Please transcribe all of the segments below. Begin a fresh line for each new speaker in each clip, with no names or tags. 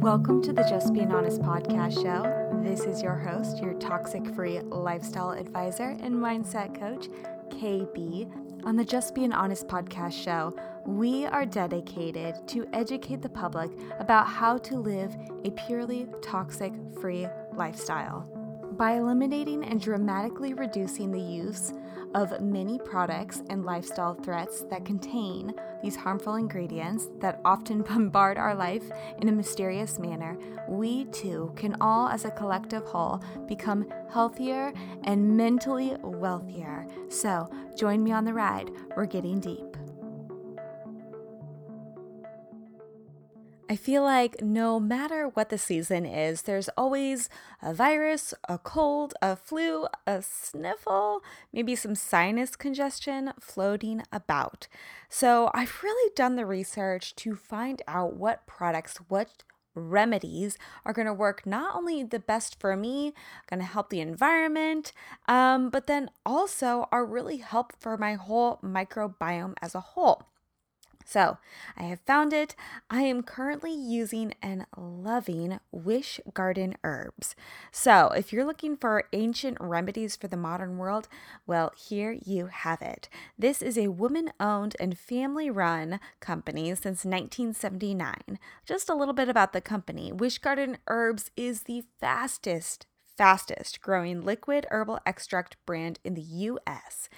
Welcome to the Just Being Honest podcast show. This is your host, your toxic free lifestyle advisor and mindset coach, KB. On the Just Being Honest podcast show, we are dedicated to educate the public about how to live a purely toxic free lifestyle. By eliminating and dramatically reducing the use of many products and lifestyle threats that contain these harmful ingredients that often bombard our life in a mysterious manner, we too can all, as a collective whole, become healthier and mentally wealthier. So, join me on the ride. We're getting deep. I feel like no matter what the season is, there's always a virus, a cold, a flu, a sniffle, maybe some sinus congestion floating about. So I've really done the research to find out what products, what remedies are going to work not only the best for me, going to help the environment, um, but then also are really help for my whole microbiome as a whole. So I have found it. I am currently using and loving Wish Garden herbs. So if you're looking for ancient remedies for the modern world, well, here you have it. This is a woman owned and family run company since 1979. Just a little bit about the company Wish Garden Herbs is the fastest, fastest growing liquid herbal extract brand in the US.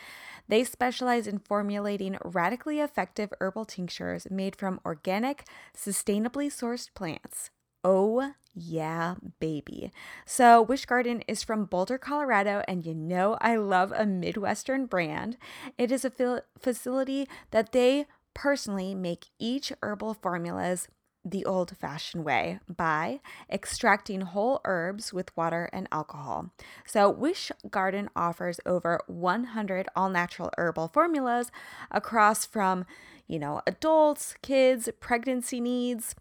They specialize in formulating radically effective herbal tinctures made from organic, sustainably sourced plants. Oh, yeah, baby. So, Wish Garden is from Boulder, Colorado, and you know I love a Midwestern brand. It is a facility that they personally make each herbal formulas the old fashioned way by extracting whole herbs with water and alcohol. So, Wish Garden offers over 100 all natural herbal formulas across from, you know, adults, kids, pregnancy needs,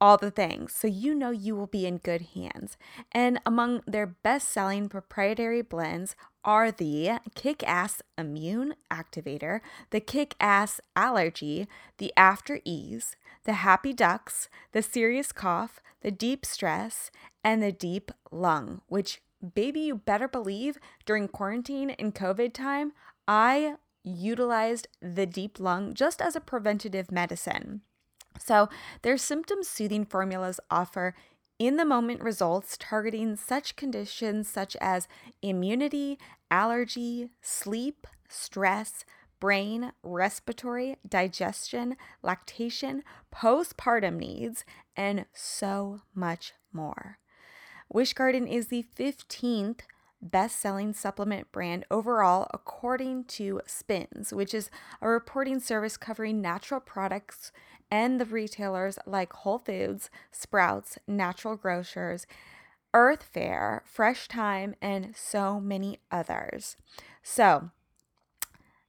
all the things. So, you know you will be in good hands. And among their best selling proprietary blends are the Kick Ass Immune Activator, the Kick Ass Allergy, the After Ease, the Happy Ducts, the Serious Cough, the Deep Stress, and the Deep Lung, which, baby, you better believe during quarantine and COVID time, I utilized the Deep Lung just as a preventative medicine. So, their symptom soothing formulas offer in the moment results targeting such conditions such as immunity, allergy, sleep, stress, brain, respiratory, digestion, lactation, postpartum needs, and so much more. Wish Garden is the 15th best selling supplement brand overall, according to SPINS, which is a reporting service covering natural products and the retailers like Whole Foods, Sprouts, Natural Grocers, Earth Fare, Fresh Thyme, and so many others. So,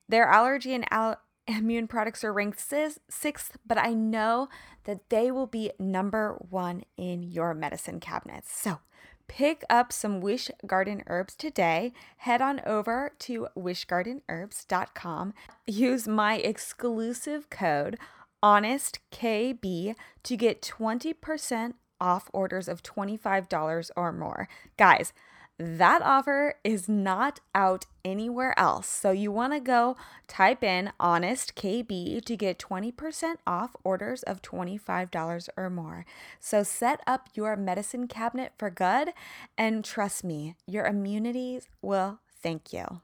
their allergy and al- immune products are ranked sixth, but I know that they will be number one in your medicine cabinets. So, pick up some Wish Garden herbs today. Head on over to wishgardenherbs.com. Use my exclusive code HONESTKB to get 20% off orders of $25 or more. Guys, that offer is not out anywhere else. So you want to go type in honest KB to get 20% off orders of $25 or more. So set up your medicine cabinet for good and trust me, your immunities will thank you.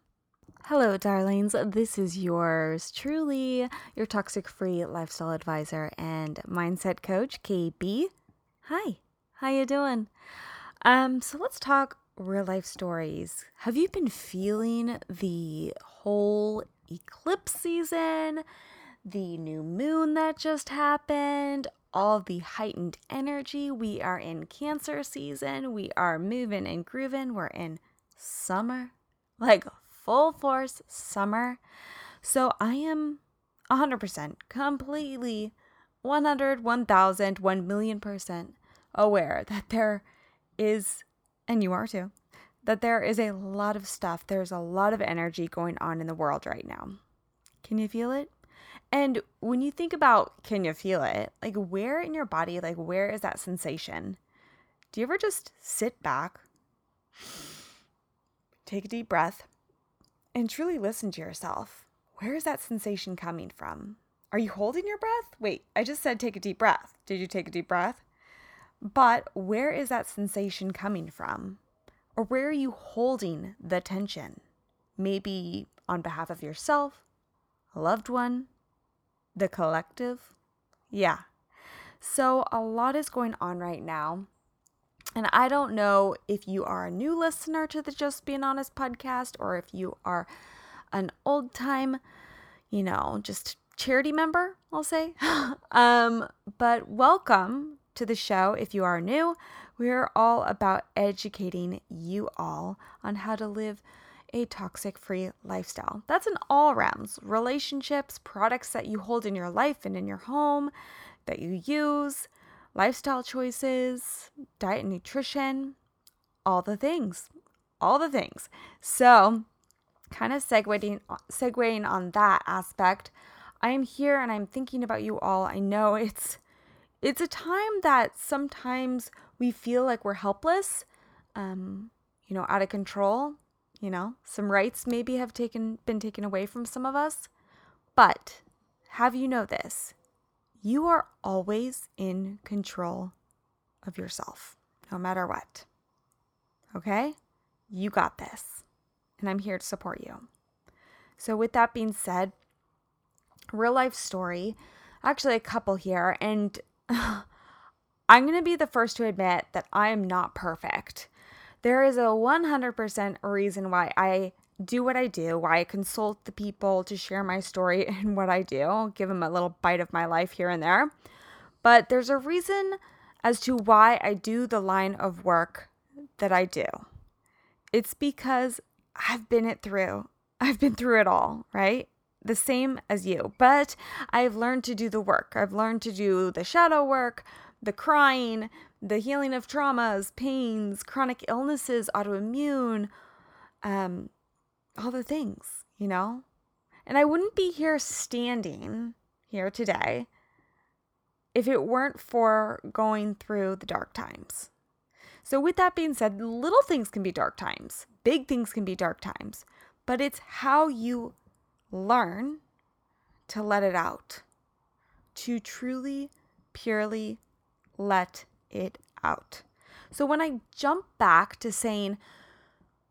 Hello, darlings. This is yours truly, your toxic free lifestyle advisor and mindset coach, KB. Hi, how you doing? Um, so let's talk real life stories. Have you been feeling the whole eclipse season, the new moon that just happened, all the heightened energy? We are in Cancer season. We are moving and grooving. We're in summer, like full force summer. So I am 100% completely 100, 1000, 1 million percent aware that there is and you are too, that there is a lot of stuff, there's a lot of energy going on in the world right now. Can you feel it? And when you think about can you feel it? Like where in your body, like where is that sensation? Do you ever just sit back, take a deep breath, and truly listen to yourself? Where is that sensation coming from? Are you holding your breath? Wait, I just said take a deep breath. Did you take a deep breath? But where is that sensation coming from? Or where are you holding the tension? Maybe on behalf of yourself, a loved one, the collective. Yeah. So a lot is going on right now. And I don't know if you are a new listener to the Just Being Honest podcast or if you are an old time, you know, just charity member, I'll say. um, but welcome to the show if you are new. We're all about educating you all on how to live a toxic free lifestyle. That's in all realms relationships, products that you hold in your life and in your home that you use, lifestyle choices, diet and nutrition, all the things. All the things. So, kind of segueing, segueing on that aspect, I am here and I'm thinking about you all. I know it's it's a time that sometimes we feel like we're helpless, um, you know, out of control, you know, some rights maybe have taken been taken away from some of us. But have you know this? You are always in control of yourself, no matter what. Okay? You got this. And I'm here to support you. So, with that being said, real life story, actually, a couple here. And I'm going to be the first to admit that I am not perfect. There is a 100% reason why I do what I do, why I consult the people to share my story and what I do, I'll give them a little bite of my life here and there. But there's a reason as to why I do the line of work that I do. It's because I've been it through. I've been through it all, right? The same as you. But I've learned to do the work. I've learned to do the shadow work, the crying, the healing of traumas, pains, chronic illnesses, autoimmune, um, all the things, you know? And I wouldn't be here standing here today if it weren't for going through the dark times. So, with that being said, little things can be dark times, big things can be dark times, but it's how you learn to let it out, to truly, purely let it out. So when I jump back to saying,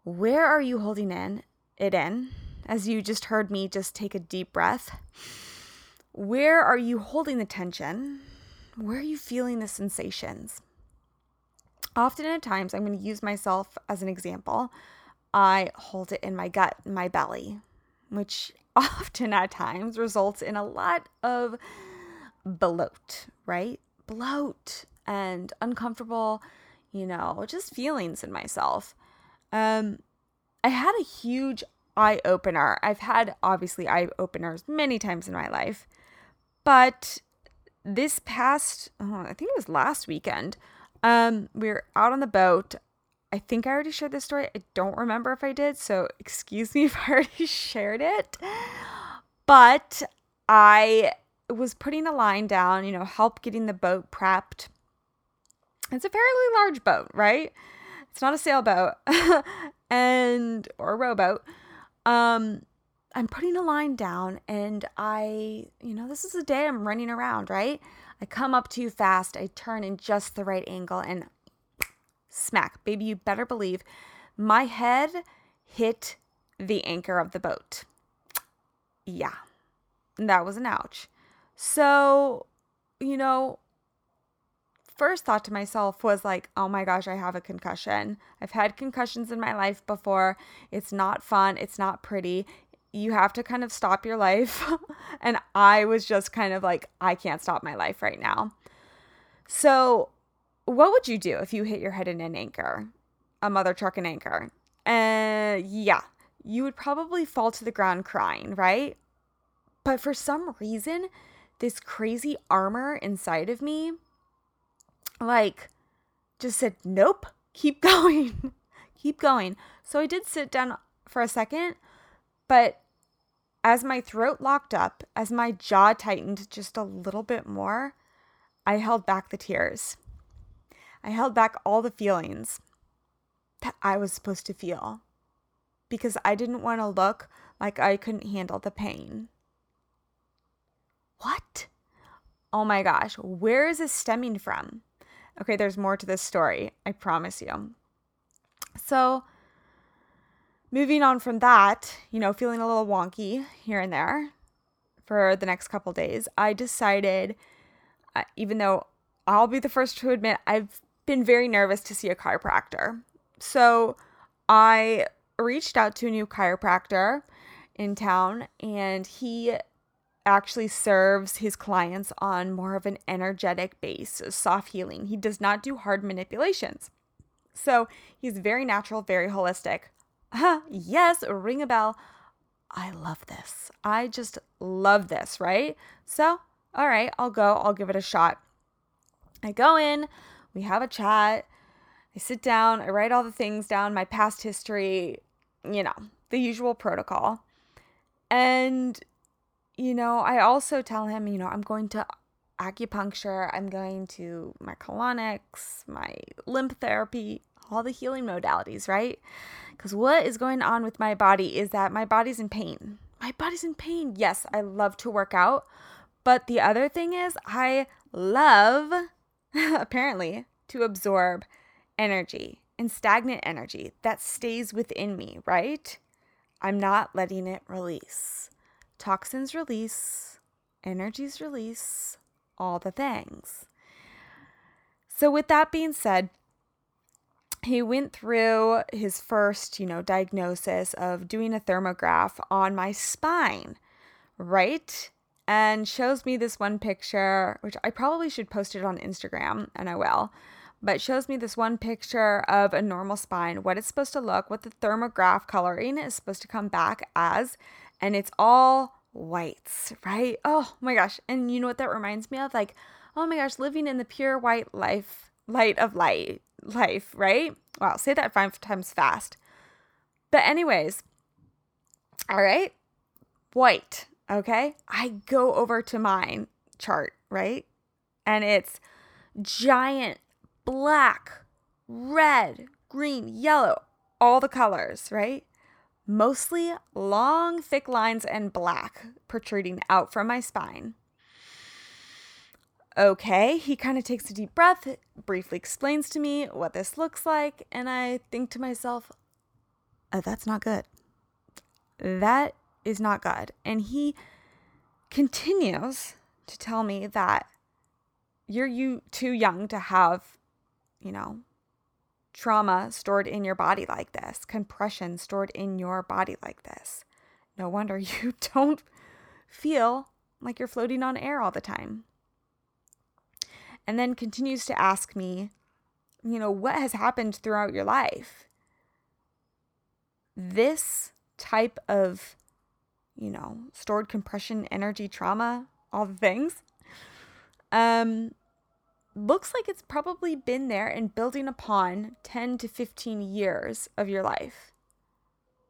where are you holding in it in? As you just heard me just take a deep breath. Where are you holding the tension? Where are you feeling the sensations? Often at times, I'm going to use myself as an example. I hold it in my gut, my belly, which often at times results in a lot of bloat, right? Bloat and uncomfortable, you know, just feelings in myself. Um, I had a huge eye opener. I've had obviously eye openers many times in my life, but this past, oh, I think it was last weekend, um, we were out on the boat. I think I already shared this story. I don't remember if I did, so excuse me if I already shared it. But I was putting a line down, you know, help getting the boat prepped it's a fairly large boat, right? It's not a sailboat and or a rowboat. Um, I'm putting a line down and I, you know, this is a day I'm running around, right? I come up too fast, I turn in just the right angle and smack. Baby, you better believe my head hit the anchor of the boat. Yeah, that was an ouch. So, you know, first thought to myself was like, oh my gosh, I have a concussion. I've had concussions in my life before. It's not fun. It's not pretty. You have to kind of stop your life. and I was just kind of like, I can't stop my life right now. So, what would you do if you hit your head in an anchor, a mother truck and anchor? And uh, yeah, you would probably fall to the ground crying, right? But for some reason, this crazy armor inside of me like just said, nope, keep going, keep going. So I did sit down for a second, but as my throat locked up, as my jaw tightened just a little bit more, I held back the tears. I held back all the feelings that I was supposed to feel because I didn't want to look like I couldn't handle the pain. What? Oh my gosh, where is this stemming from? Okay, there's more to this story, I promise you. So, moving on from that, you know, feeling a little wonky here and there for the next couple days, I decided, uh, even though I'll be the first to admit, I've been very nervous to see a chiropractor. So, I reached out to a new chiropractor in town, and he actually serves his clients on more of an energetic base, soft healing. He does not do hard manipulations. So he's very natural, very holistic. Huh, yes, ring a bell. I love this. I just love this, right? So, all right, I'll go. I'll give it a shot. I go in, we have a chat. I sit down, I write all the things down, my past history, you know, the usual protocol. And, you know, I also tell him, you know, I'm going to acupuncture, I'm going to my colonics, my lymph therapy, all the healing modalities, right? Because what is going on with my body is that my body's in pain. My body's in pain. Yes, I love to work out. But the other thing is, I love, apparently, to absorb energy and stagnant energy that stays within me, right? I'm not letting it release. Toxins release, energies release, all the things. So, with that being said, he went through his first, you know, diagnosis of doing a thermograph on my spine, right? And shows me this one picture, which I probably should post it on Instagram, and I will but shows me this one picture of a normal spine, what it's supposed to look, what the thermograph coloring is supposed to come back as, and it's all whites, right? Oh my gosh. And you know what that reminds me of? Like, oh my gosh, living in the pure white life, light of light, life, right? Wow, say that five times fast. But, anyways, all right, white, okay? I go over to mine chart, right? And it's giant black, red, green, yellow, all the colors, right? Mostly long, thick lines and black protruding out from my spine. Okay, he kind of takes a deep breath, briefly explains to me what this looks like, and I think to myself, oh, that's not good. That is not good. And he continues to tell me that you're you too young to have you know, trauma stored in your body like this, compression stored in your body like this. No wonder you don't feel like you're floating on air all the time. And then continues to ask me, you know, what has happened throughout your life? This type of, you know, stored compression, energy, trauma, all the things, um, looks like it's probably been there and building upon 10 to 15 years of your life.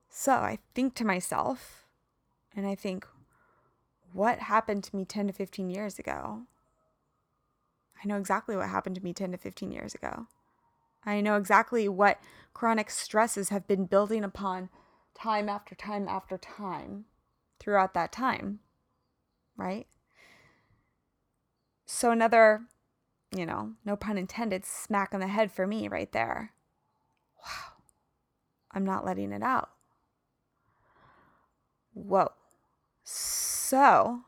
So I think to myself, and I think, what happened to me 10 to 15 years ago? I know exactly what happened to me 10 to 15 years ago. I know exactly what chronic stresses have been building upon time after time after time throughout that time, right? So, another you know, no pun intended, smack on the head for me right there. Wow. I'm not letting it out. Whoa. So,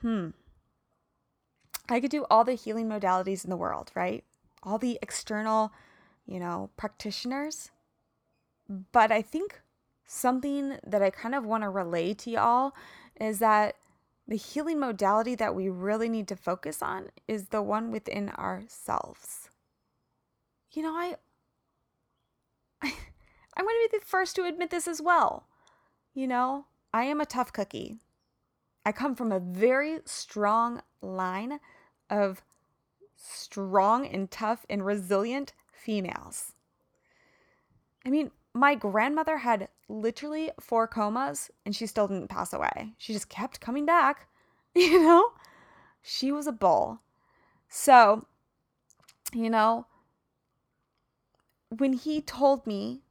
hmm. I could do all the healing modalities in the world, right? All the external, you know, practitioners. But I think something that I kind of want to relay to y'all is that the healing modality that we really need to focus on is the one within ourselves. You know, I, I I'm going to be the first to admit this as well. You know, I am a tough cookie. I come from a very strong line of strong and tough and resilient females. I mean, my grandmother had literally four comas and she still didn't pass away. She just kept coming back, you know? She was a bull. So, you know, when he told me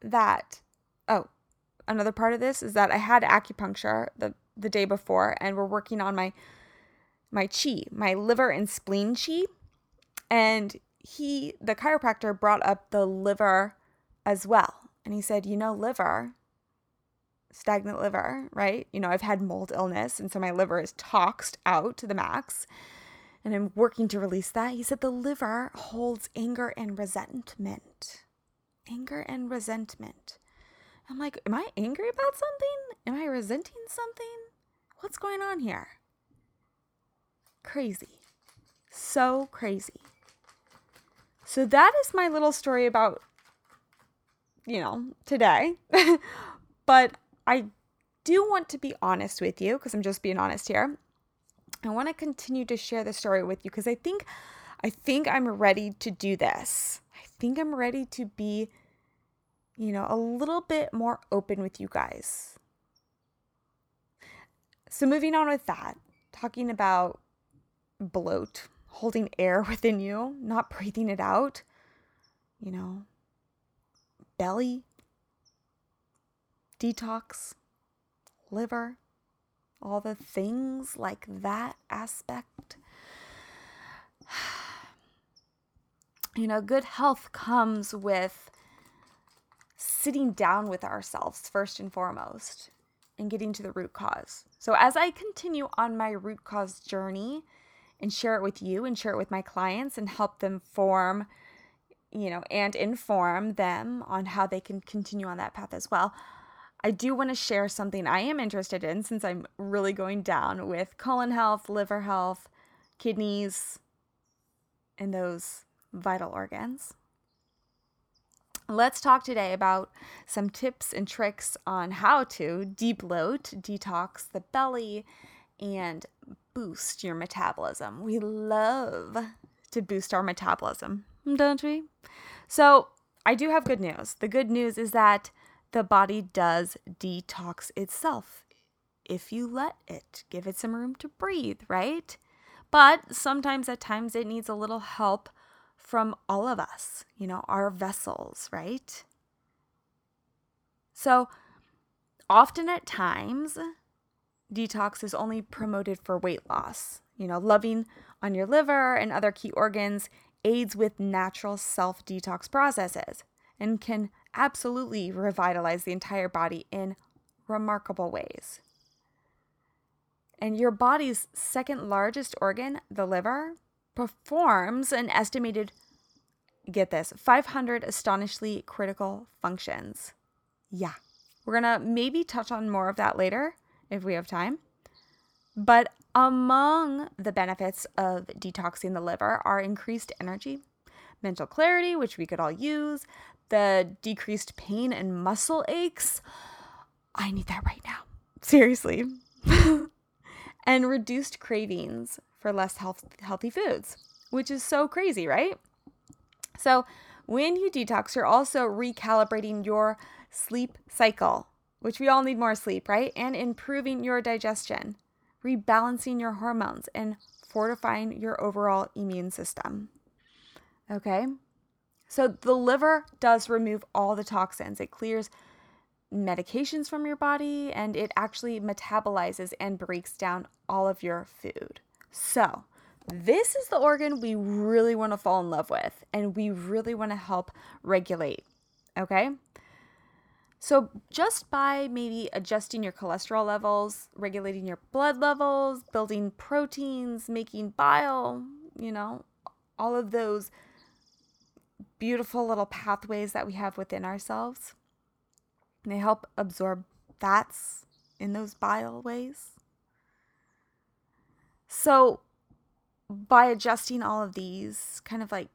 that, oh, another part of this is that I had acupuncture the, the day before and we're working on my my chi, my liver and spleen chi. And he, the chiropractor, brought up the liver as well. And he said, You know, liver, stagnant liver, right? You know, I've had mold illness, and so my liver is toxed out to the max, and I'm working to release that. He said, The liver holds anger and resentment. Anger and resentment. I'm like, Am I angry about something? Am I resenting something? What's going on here? Crazy. So crazy. So that is my little story about you know, today. but I do want to be honest with you because I'm just being honest here. I want to continue to share the story with you because I think I think I'm ready to do this. I think I'm ready to be you know, a little bit more open with you guys. So moving on with that, talking about bloat, holding air within you, not breathing it out, you know, belly, detox, liver, all the things like that aspect. You know, good health comes with sitting down with ourselves first and foremost and getting to the root cause. So, as I continue on my root cause journey and share it with you and share it with my clients and help them form you know, and inform them on how they can continue on that path as well. I do want to share something I am interested in since I'm really going down with colon health, liver health, kidneys, and those vital organs. Let's talk today about some tips and tricks on how to deep bloat, detox the belly, and boost your metabolism. We love to boost our metabolism don't we? So, I do have good news. The good news is that the body does detox itself if you let it. Give it some room to breathe, right? But sometimes at times it needs a little help from all of us, you know, our vessels, right? So, often at times, detox is only promoted for weight loss. You know, loving on your liver and other key organs aids with natural self detox processes and can absolutely revitalize the entire body in remarkable ways. And your body's second largest organ, the liver, performs an estimated, get this, 500 astonishingly critical functions. Yeah, we're gonna maybe touch on more of that later if we have time. But among the benefits of detoxing the liver are increased energy, mental clarity, which we could all use, the decreased pain and muscle aches. I need that right now. Seriously. and reduced cravings for less health- healthy foods, which is so crazy, right? So, when you detox, you're also recalibrating your sleep cycle, which we all need more sleep, right? And improving your digestion rebalancing your hormones, and fortifying your overall immune system. Okay? So the liver does remove all the toxins. It clears medications from your body and it actually metabolizes and breaks down all of your food. So, this is the organ we really want to fall in love with and we really want to help regulate. Okay? So, just by maybe adjusting your cholesterol levels, regulating your blood levels, building proteins, making bile, you know, all of those beautiful little pathways that we have within ourselves, they help absorb fats in those bile ways. So, by adjusting all of these, kind of like,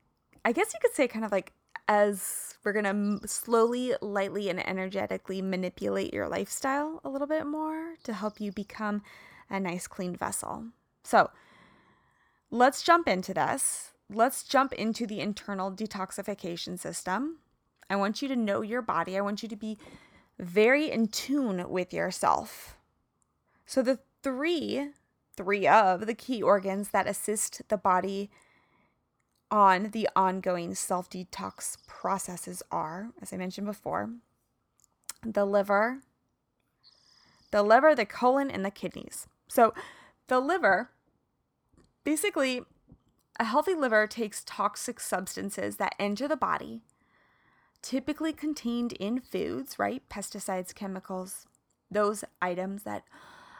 I guess you could say, kind of like as we're going to slowly, lightly, and energetically manipulate your lifestyle a little bit more to help you become a nice, clean vessel. So, let's jump into this. Let's jump into the internal detoxification system. I want you to know your body. I want you to be very in tune with yourself. So, the three, three of the key organs that assist the body on the ongoing self detox processes are, as I mentioned before, the liver, the liver, the colon, and the kidneys. So, the liver basically, a healthy liver takes toxic substances that enter the body, typically contained in foods, right? Pesticides, chemicals, those items that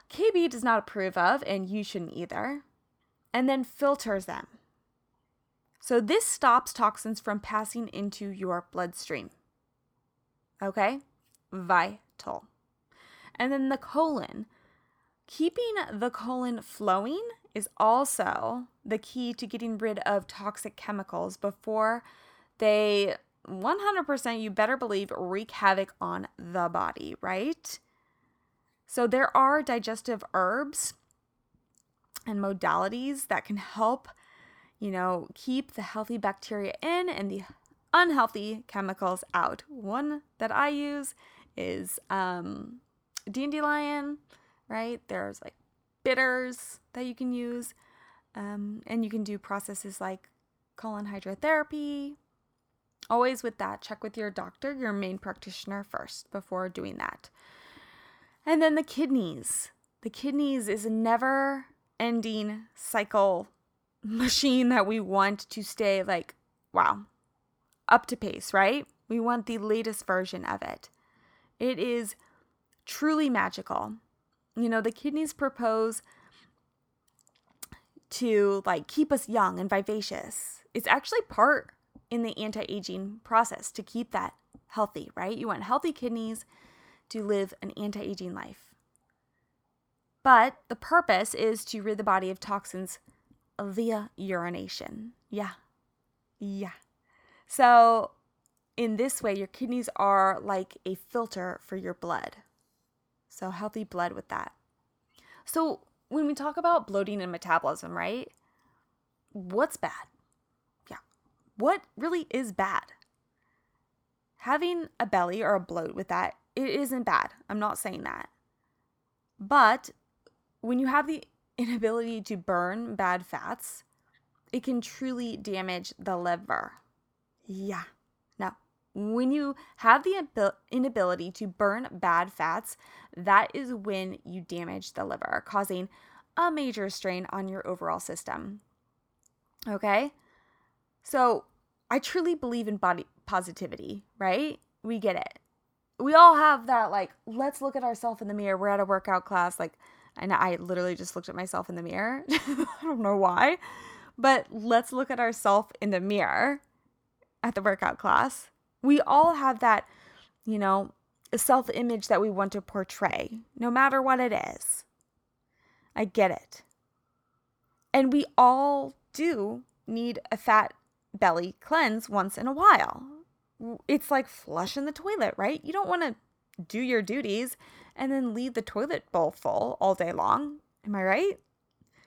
KB does not approve of, and you shouldn't either, and then filters them. So, this stops toxins from passing into your bloodstream. Okay? Vital. And then the colon. Keeping the colon flowing is also the key to getting rid of toxic chemicals before they 100% you better believe wreak havoc on the body, right? So there are digestive herbs and modalities that can help, you know, keep the healthy bacteria in and the unhealthy chemicals out. One that I use is um, dandelion, right? There's like bitters that you can use. Um, and you can do processes like colon hydrotherapy. Always with that, check with your doctor, your main practitioner first before doing that. And then the kidneys. The kidneys is a never ending cycle machine that we want to stay like, wow, up to pace, right? We want the latest version of it. It is truly magical. You know, the kidneys propose to like keep us young and vivacious. It's actually part in the anti-aging process to keep that healthy, right? You want healthy kidneys to live an anti-aging life. But the purpose is to rid the body of toxins via urination. Yeah. Yeah. So, in this way, your kidneys are like a filter for your blood. So, healthy blood with that. So, when we talk about bloating and metabolism, right? What's bad? Yeah. What really is bad? Having a belly or a bloat with that, it isn't bad. I'm not saying that. But when you have the inability to burn bad fats, it can truly damage the liver. Yeah. Now, when you have the inability to burn bad fats, that is when you damage the liver, causing a major strain on your overall system. Okay? So, I truly believe in body positivity, right? We get it. We all have that, like, let's look at ourselves in the mirror. We're at a workout class, like, and I literally just looked at myself in the mirror. I don't know why, but let's look at ourselves in the mirror at the workout class we all have that, you know, self image that we want to portray, no matter what it is. I get it. And we all do need a fat belly cleanse once in a while. It's like flushing the toilet, right? You don't want to do your duties and then leave the toilet bowl full all day long. Am I right?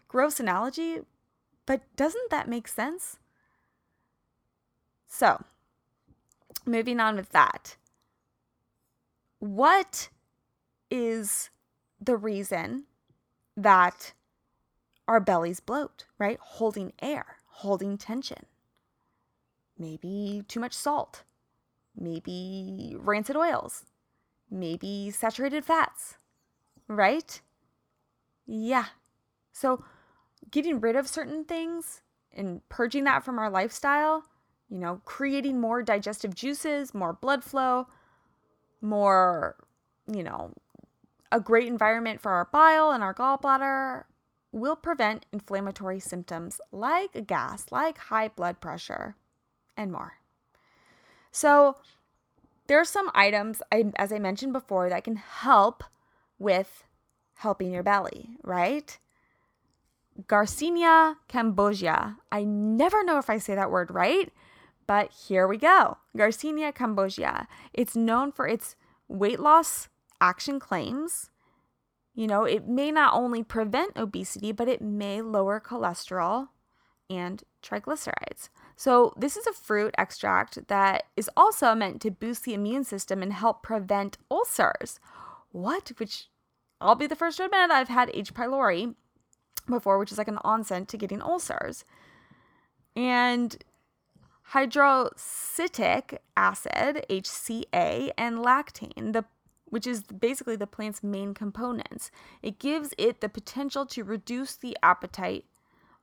Gross analogy, but doesn't that make sense? So, moving on with that. What is the reason that our bellies bloat, right? Holding air, holding tension. Maybe too much salt, maybe rancid oils, maybe saturated fats, right? Yeah. So, getting rid of certain things and purging that from our lifestyle you know, creating more digestive juices, more blood flow, more, you know, a great environment for our bile and our gallbladder will prevent inflammatory symptoms like gas, like high blood pressure, and more. So, there are some items, as I mentioned before, that can help with helping your belly, right? Garcinia cambogia. I never know if I say that word right, but here we go Garcinia cambogia. It's known for its weight loss action claims. You know, it may not only prevent obesity, but it may lower cholesterol, and triglycerides. So, this is a fruit extract that is also meant to boost the immune system and help prevent ulcers. What? Which I'll be the first to admit I've had H. pylori before, which is like an onset to getting ulcers. And hydroxycitric acid, HCA, and lactone, the which is basically the plant's main components. It gives it the potential to reduce the appetite,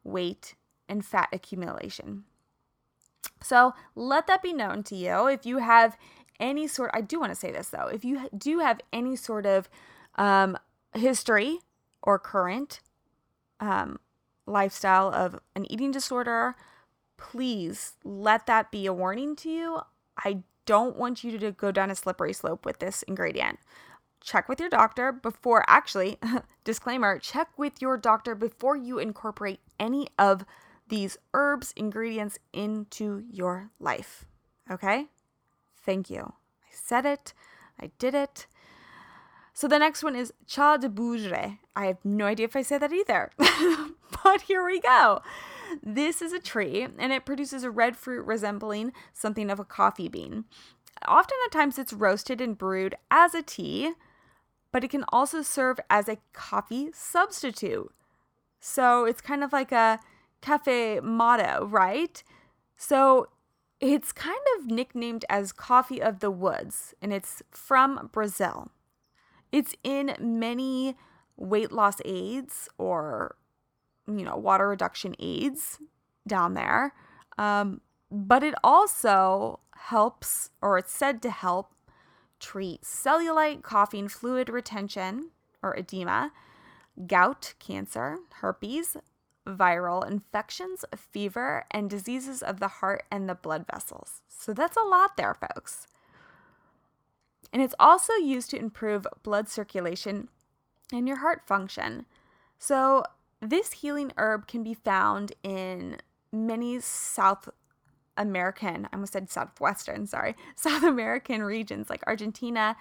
weight, and fat accumulation. So let that be known to you. If you have any sort, I do want to say this though, if you do have any sort of um, history or current um, lifestyle of an eating disorder, please let that be a warning to you. I don't want you to go down a slippery slope with this ingredient. Check with your doctor before, actually, disclaimer, check with your doctor before you incorporate any of these herbs, ingredients into your life. Okay? Thank you. I said it, I did it. So the next one is cha de bugre. I have no idea if I say that either, but here we go. This is a tree and it produces a red fruit resembling something of a coffee bean. Often at times it's roasted and brewed as a tea, but it can also serve as a coffee substitute. So it's kind of like a cafe motto, right? So it's kind of nicknamed as coffee of the woods and it's from Brazil. It's in many weight loss aids or you know, water reduction aids down there. Um, but it also helps, or it's said to help, treat cellulite, coughing, fluid retention, or edema, gout, cancer, herpes, viral infections, fever, and diseases of the heart and the blood vessels. So that's a lot there, folks. And it's also used to improve blood circulation and your heart function. So this healing herb can be found in many South American, I almost said Southwestern, sorry, South American regions like Argentina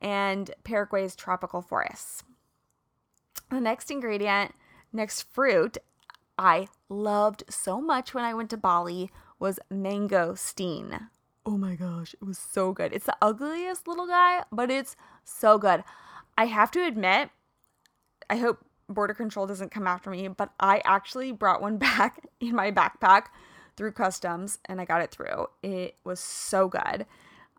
and Paraguay's tropical forests. The next ingredient, next fruit I loved so much when I went to Bali was mangosteen. Oh my gosh, it was so good. It's the ugliest little guy, but it's so good. I have to admit, I hope border control doesn't come after me, but I actually brought one back in my backpack through customs and I got it through. It was so good.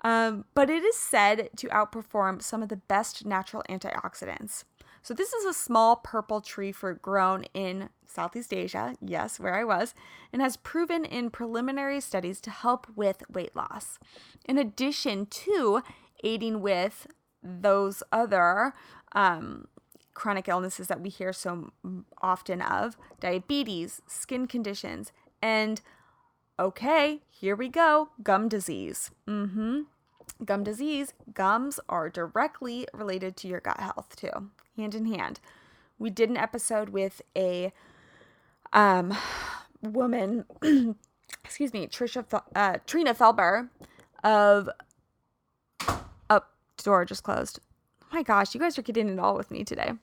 Um, but it is said to outperform some of the best natural antioxidants. So, this is a small purple tree fruit grown in Southeast Asia, yes, where I was, and has proven in preliminary studies to help with weight loss. In addition to aiding with those other um, chronic illnesses that we hear so often of diabetes, skin conditions, and okay, here we go gum disease. Mm hmm. Gum disease, gums are directly related to your gut health too, hand in hand. We did an episode with a um, woman, excuse me, Trisha, uh, Trina Felber of, oh, door just closed my gosh, you guys are getting it all with me today.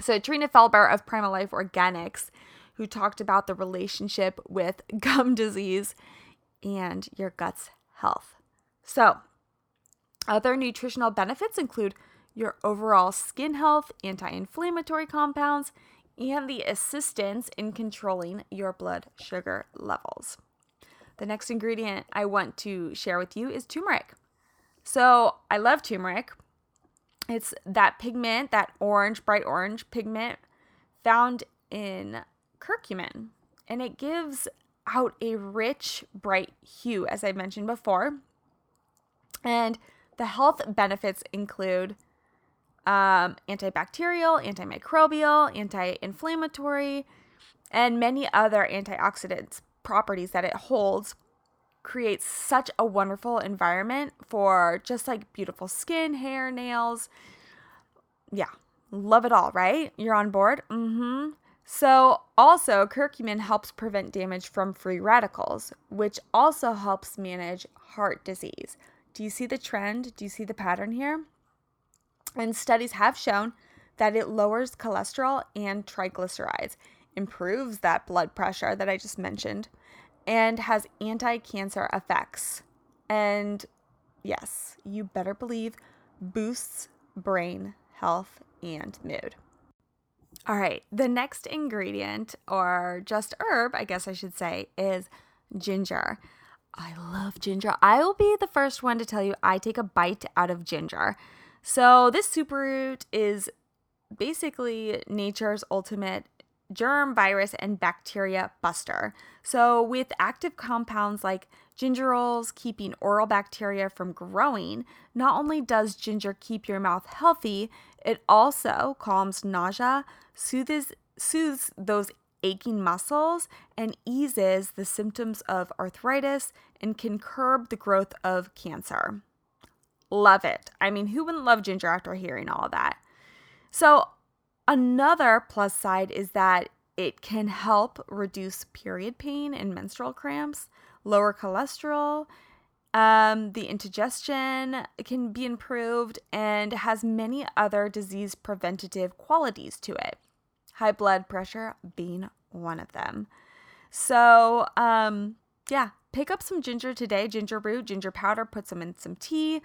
So, Trina Felber of Primal Life Organics, who talked about the relationship with gum disease and your gut's health. So, other nutritional benefits include your overall skin health, anti inflammatory compounds, and the assistance in controlling your blood sugar levels. The next ingredient I want to share with you is turmeric. So, I love turmeric. It's that pigment, that orange, bright orange pigment found in curcumin. And it gives out a rich, bright hue, as I mentioned before. And the health benefits include um, antibacterial, antimicrobial, anti inflammatory, and many other antioxidants properties that it holds creates such a wonderful environment for just like beautiful skin, hair, nails. Yeah, love it all, right? You're on board? Mm hmm. So, also, curcumin helps prevent damage from free radicals, which also helps manage heart disease. Do you see the trend? Do you see the pattern here? And studies have shown that it lowers cholesterol and triglycerides. improves that blood pressure that I just mentioned, and has anti cancer effects. And yes, you better believe boosts brain health and mood. All right, the next ingredient, or just herb, I guess I should say, is ginger. I love ginger. I will be the first one to tell you I take a bite out of ginger. So, this superroot is basically nature's ultimate germ, virus, and bacteria buster. So, with active compounds like gingerols keeping oral bacteria from growing, not only does ginger keep your mouth healthy, it also calms nausea, soothes, soothes those aching muscles, and eases the symptoms of arthritis and can curb the growth of cancer. Love it. I mean, who wouldn't love ginger after hearing all that? So, Another plus side is that it can help reduce period pain and menstrual cramps, lower cholesterol. Um, the indigestion can be improved and has many other disease preventative qualities to it. High blood pressure being one of them. So, um, yeah, pick up some ginger today, ginger root, ginger powder, put some in some tea.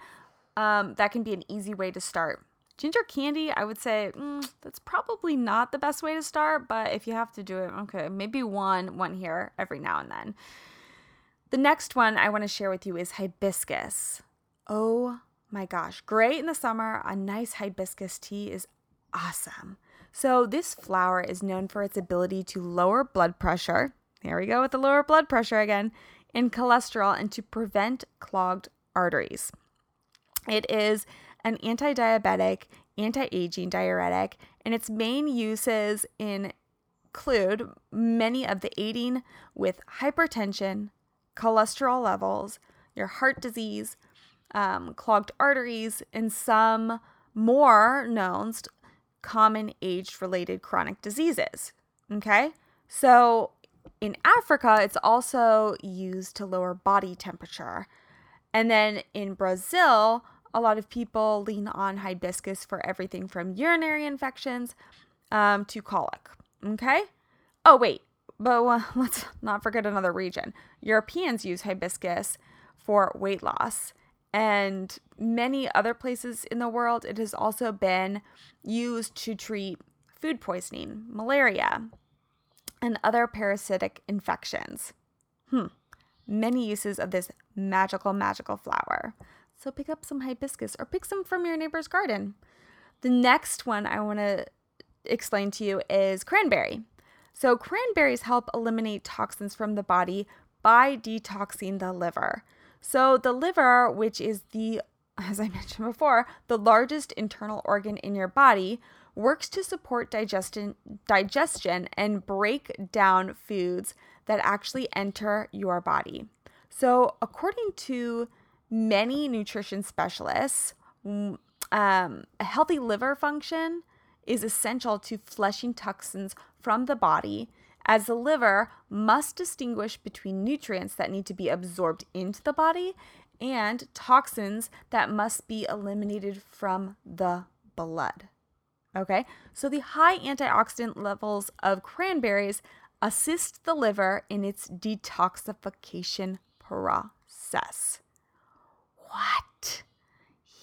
Um, that can be an easy way to start. Ginger candy, I would say mm, that's probably not the best way to start, but if you have to do it, okay, maybe one, one here every now and then. The next one I want to share with you is hibiscus. Oh my gosh, great in the summer. A nice hibiscus tea is awesome. So, this flower is known for its ability to lower blood pressure. There we go with the lower blood pressure again, and cholesterol, and to prevent clogged arteries. It is an anti diabetic, anti aging diuretic, and its main uses include many of the aiding with hypertension, cholesterol levels, your heart disease, um, clogged arteries, and some more known common age related chronic diseases. Okay, so in Africa, it's also used to lower body temperature. And then in Brazil, a lot of people lean on hibiscus for everything from urinary infections um, to colic. Okay. Oh, wait, but let's not forget another region. Europeans use hibiscus for weight loss. And many other places in the world, it has also been used to treat food poisoning, malaria, and other parasitic infections. Hmm. Many uses of this magical, magical flower. So pick up some hibiscus or pick some from your neighbor's garden. The next one I want to explain to you is cranberry. So, cranberries help eliminate toxins from the body by detoxing the liver. So, the liver, which is the, as I mentioned before, the largest internal organ in your body, works to support digestion, digestion and break down foods that actually enter your body. So, according to many nutrition specialists, um, a healthy liver function is essential to flushing toxins from the body, as the liver must distinguish between nutrients that need to be absorbed into the body and toxins that must be eliminated from the blood. Okay, so the high antioxidant levels of cranberries assist the liver in its detoxification process. What?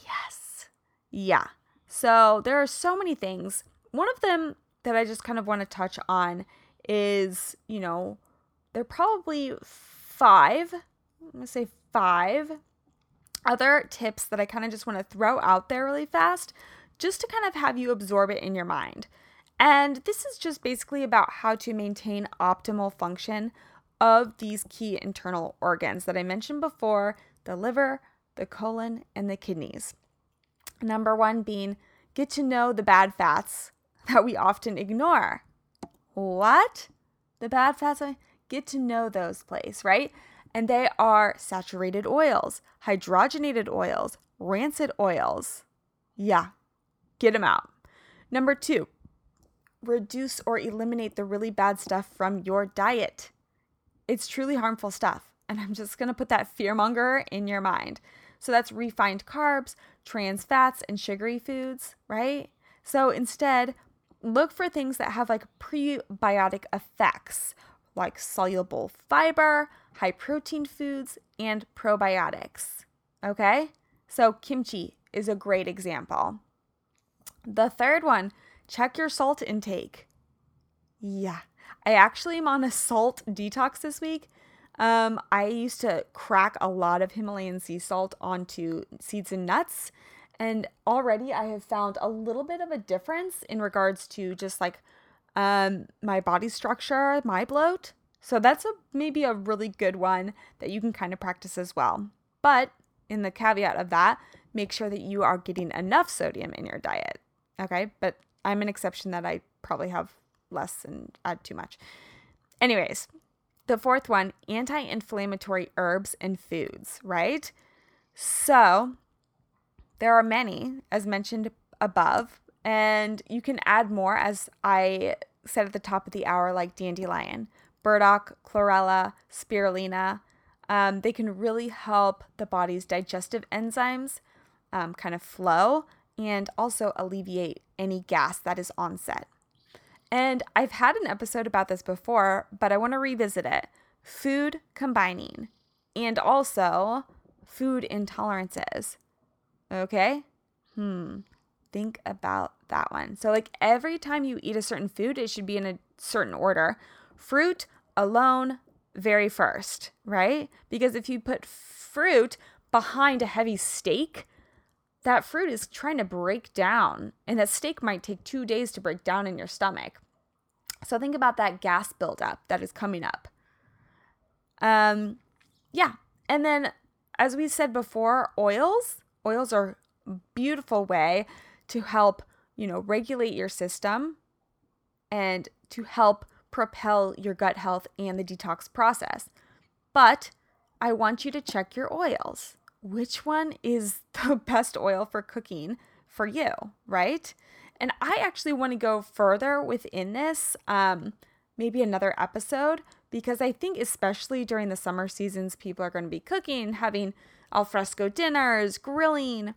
Yes. Yeah. So there are so many things. One of them that I just kind of want to touch on is, you know, there are probably five, I'm going to say five other tips that I kind of just want to throw out there really fast just to kind of have you absorb it in your mind. And this is just basically about how to maintain optimal function of these key internal organs that I mentioned before the liver, the colon, and the kidneys. Number one being get to know the bad fats that we often ignore. What? The bad fats? Get to know those place, right? And they are saturated oils, hydrogenated oils, rancid oils. Yeah, get them out. Number two, reduce or eliminate the really bad stuff from your diet. It's truly harmful stuff. And I'm just going to put that fear monger in your mind. So that's refined carbs, trans fats, and sugary foods, right? So instead, look for things that have like prebiotic effects, like soluble fiber, high protein foods, and probiotics. Okay? So, kimchi is a great example. The third one, check your salt intake. Yeah, I actually am on a salt detox this week. Um, I used to crack a lot of Himalayan sea salt onto seeds and nuts, and already I have found a little bit of a difference in regards to just like um, my body structure, my bloat. So that's a maybe a really good one that you can kind of practice as well. But in the caveat of that, make sure that you are getting enough sodium in your diet. Okay? But I'm an exception that I probably have less and add too much. Anyways, the fourth one, anti-inflammatory herbs and foods, right? So, there are many as mentioned above, and you can add more as I said at the top of the hour like dandelion, burdock, chlorella, spirulina. Um, they can really help the body's digestive enzymes um, kind of flow and also alleviate any gas that is onset. And I've had an episode about this before, but I want to revisit it. Food combining and also food intolerances. Okay? Hmm. Think about that one. So, like every time you eat a certain food, it should be in a certain order. Fruit alone, very first, right? Because if you put fruit behind a heavy steak, that fruit is trying to break down, and that steak might take two days to break down in your stomach. So think about that gas buildup that is coming up. Um, yeah, and then as we said before, oils. Oils are a beautiful way to help you know regulate your system and to help propel your gut health and the detox process. But I want you to check your oils which one is the best oil for cooking for you, right? And I actually want to go further within this, um, maybe another episode, because I think, especially during the summer seasons, people are going to be cooking, having al fresco dinners, grilling,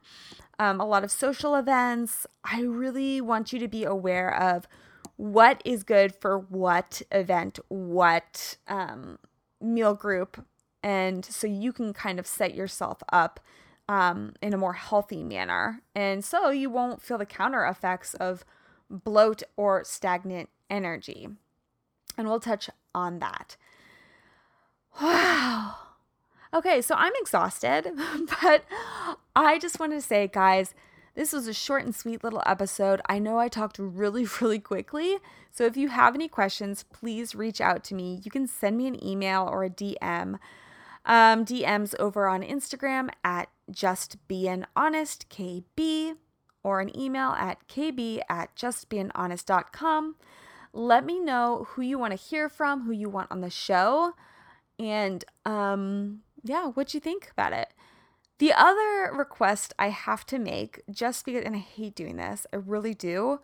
um, a lot of social events. I really want you to be aware of what is good for what event, what um, meal group, and so you can kind of set yourself up um, in a more healthy manner. And so you won't feel the counter effects of bloat or stagnant energy. And we'll touch on that. Wow. Okay, so I'm exhausted, but I just wanted to say, guys, this was a short and sweet little episode. I know I talked really, really quickly. So if you have any questions, please reach out to me. You can send me an email or a DM um, DMs over on Instagram at just being honest KB or an email at kb at justbeinghonest.com. Let me know who you want to hear from, who you want on the show, and um, yeah, what you think about it. The other request I have to make, just because, and I hate doing this, I really do,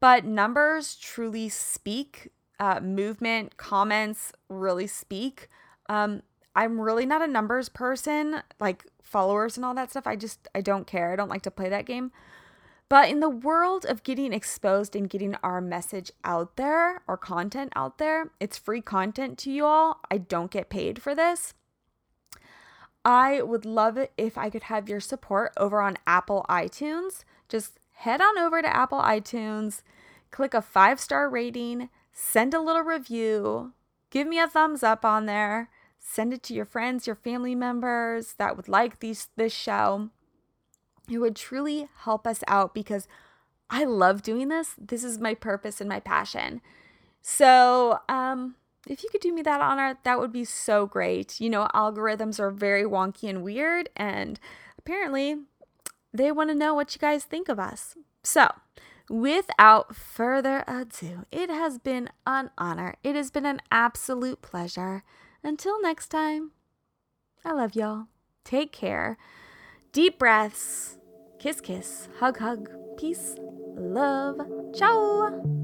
but numbers truly speak. Uh, movement, comments really speak. Um, I'm really not a numbers person, like followers and all that stuff. I just I don't care. I don't like to play that game. But in the world of getting exposed and getting our message out there, our content out there, it's free content to you all. I don't get paid for this. I would love it if I could have your support over on Apple iTunes. Just head on over to Apple iTunes, click a five star rating, send a little review, give me a thumbs up on there send it to your friends, your family members that would like these this show. It would truly help us out because I love doing this. This is my purpose and my passion. So, um, if you could do me that honor, that would be so great. You know, algorithms are very wonky and weird, and apparently they want to know what you guys think of us. So, without further ado, it has been an honor. It has been an absolute pleasure. Until next time, I love y'all. Take care. Deep breaths. Kiss, kiss. Hug, hug. Peace. Love. Ciao.